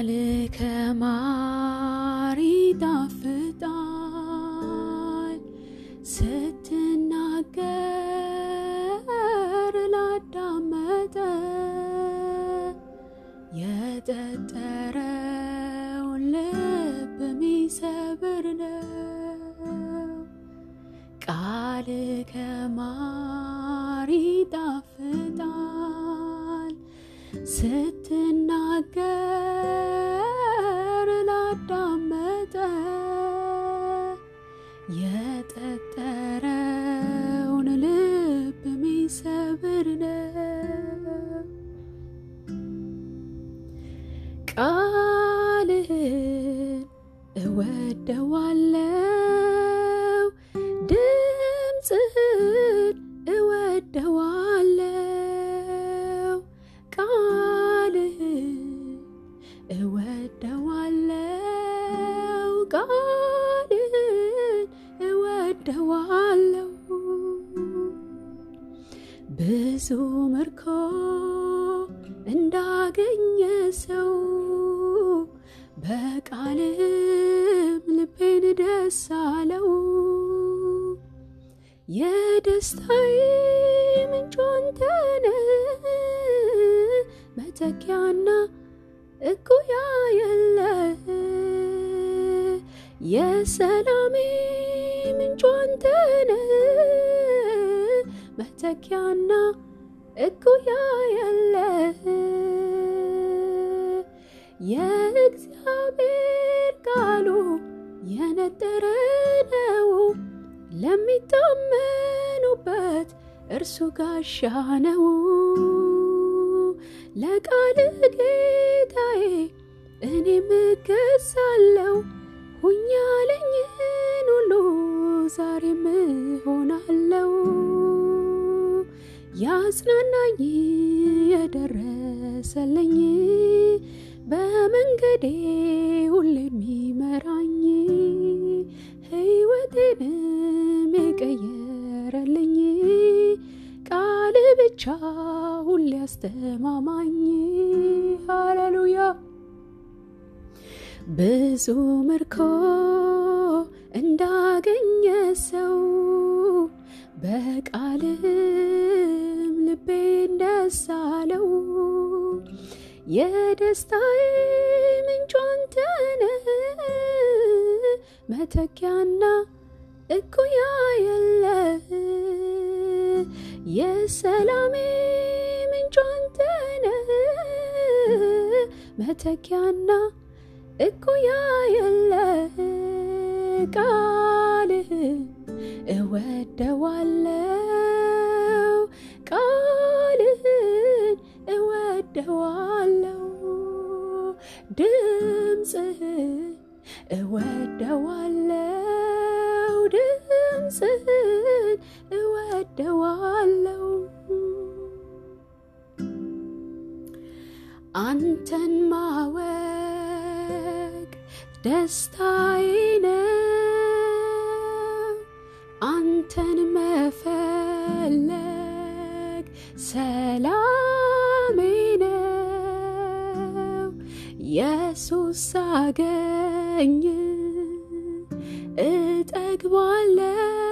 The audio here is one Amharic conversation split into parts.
ቃል ከማር ይጣፍጣል ስትናገር ላዳመጠ የጠጠረውን ልብ የሚሰብር ነው። ቃል ከማር ይጣፍጣል ስትናገር እወደዋለው ድምፅህን እወደዋለው ቃልህን እወደዋለው ቃልህን እወደዋለው ብዙ ምርኮ እንዳገኘ ሰው በቃልህም ልቤን ደስ አለው። የደስታዬ ምንጭ አንተ ነህ፣ መተኪያና እኩያ የለህ። የሰላሜ ምንጭ አንተ ነህ፣ መተኪያና እኩያ የለህ። የእግዚአብሔር የነጠረ ነው፣ ለሚታመኑበት እርሱ ጋሻ ነው። ለቃልህ ጌታዬ እኔም እገዛለሁ፣ ሁኝ ያለኝን ሁሉ ዛሬም እሆናለሁ። ያጽናናኝ የደረሰልኝ በመንገዴ ሁሌ የሚመራኝ ሕይወቴንም የቀየረልኝ ቃል ብቻ ሁሌ አስተማማኝ። ሃሌሉያ ብዙ ምርኮ እንዳገኘ ሰው በቃልህም ልቤን ደስ አለው። የደስታዬ ምንጭ መተኪያና እኩያ የለህ። የሰላሜ ምንጭ አንተ ነህ፣ መተኪያና እኩያ የለህ። ቃልህን እወደዋለው ቃልህን እወደዋለው ድምፅህን እወደዋለው እወደዋለው አንተን ማወቅ ደስታዬ ነው። አንተን መፈለግ ሰላሜ ነው። ኢየሱስ ሳገኝ እጠግባለሁ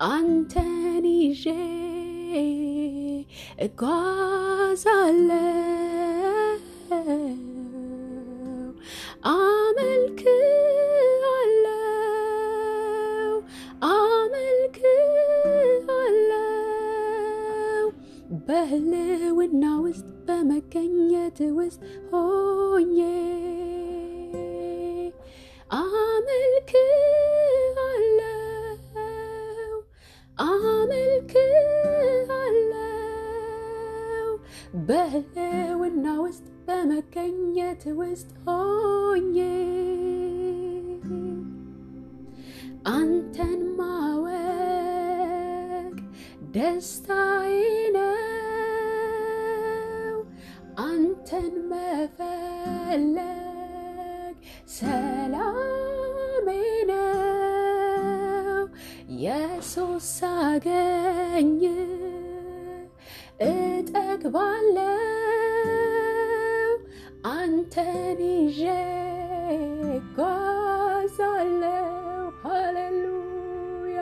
አንተን ይዤ እጓዛለሁ። አመልክ አለው አመልክ አለው በህልውና ውስጥ በመገኘት ውስጥ ሆኜ በህልውና ውስጥ በመገኘት ውስጥ ሆኜ አንተን ማወቅ ደስታዬ ነው። አንተን መፈለግ ሰላሜ ነው። ኢየሱስ ሳገኝ እጠግባለሁ አንተን ይዤ ጓዛለው ሃሌሉያ!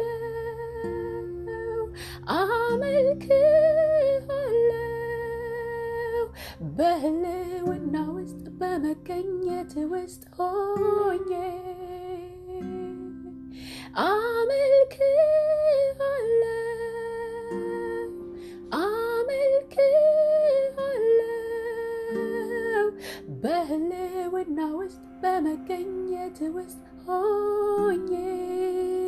አመልክሃለው አመልክሃለው በህልውና ውስጥ በመገኘት ውስጥ ሆኜ Barely when I wish, but my can yet to wish, oh yeah.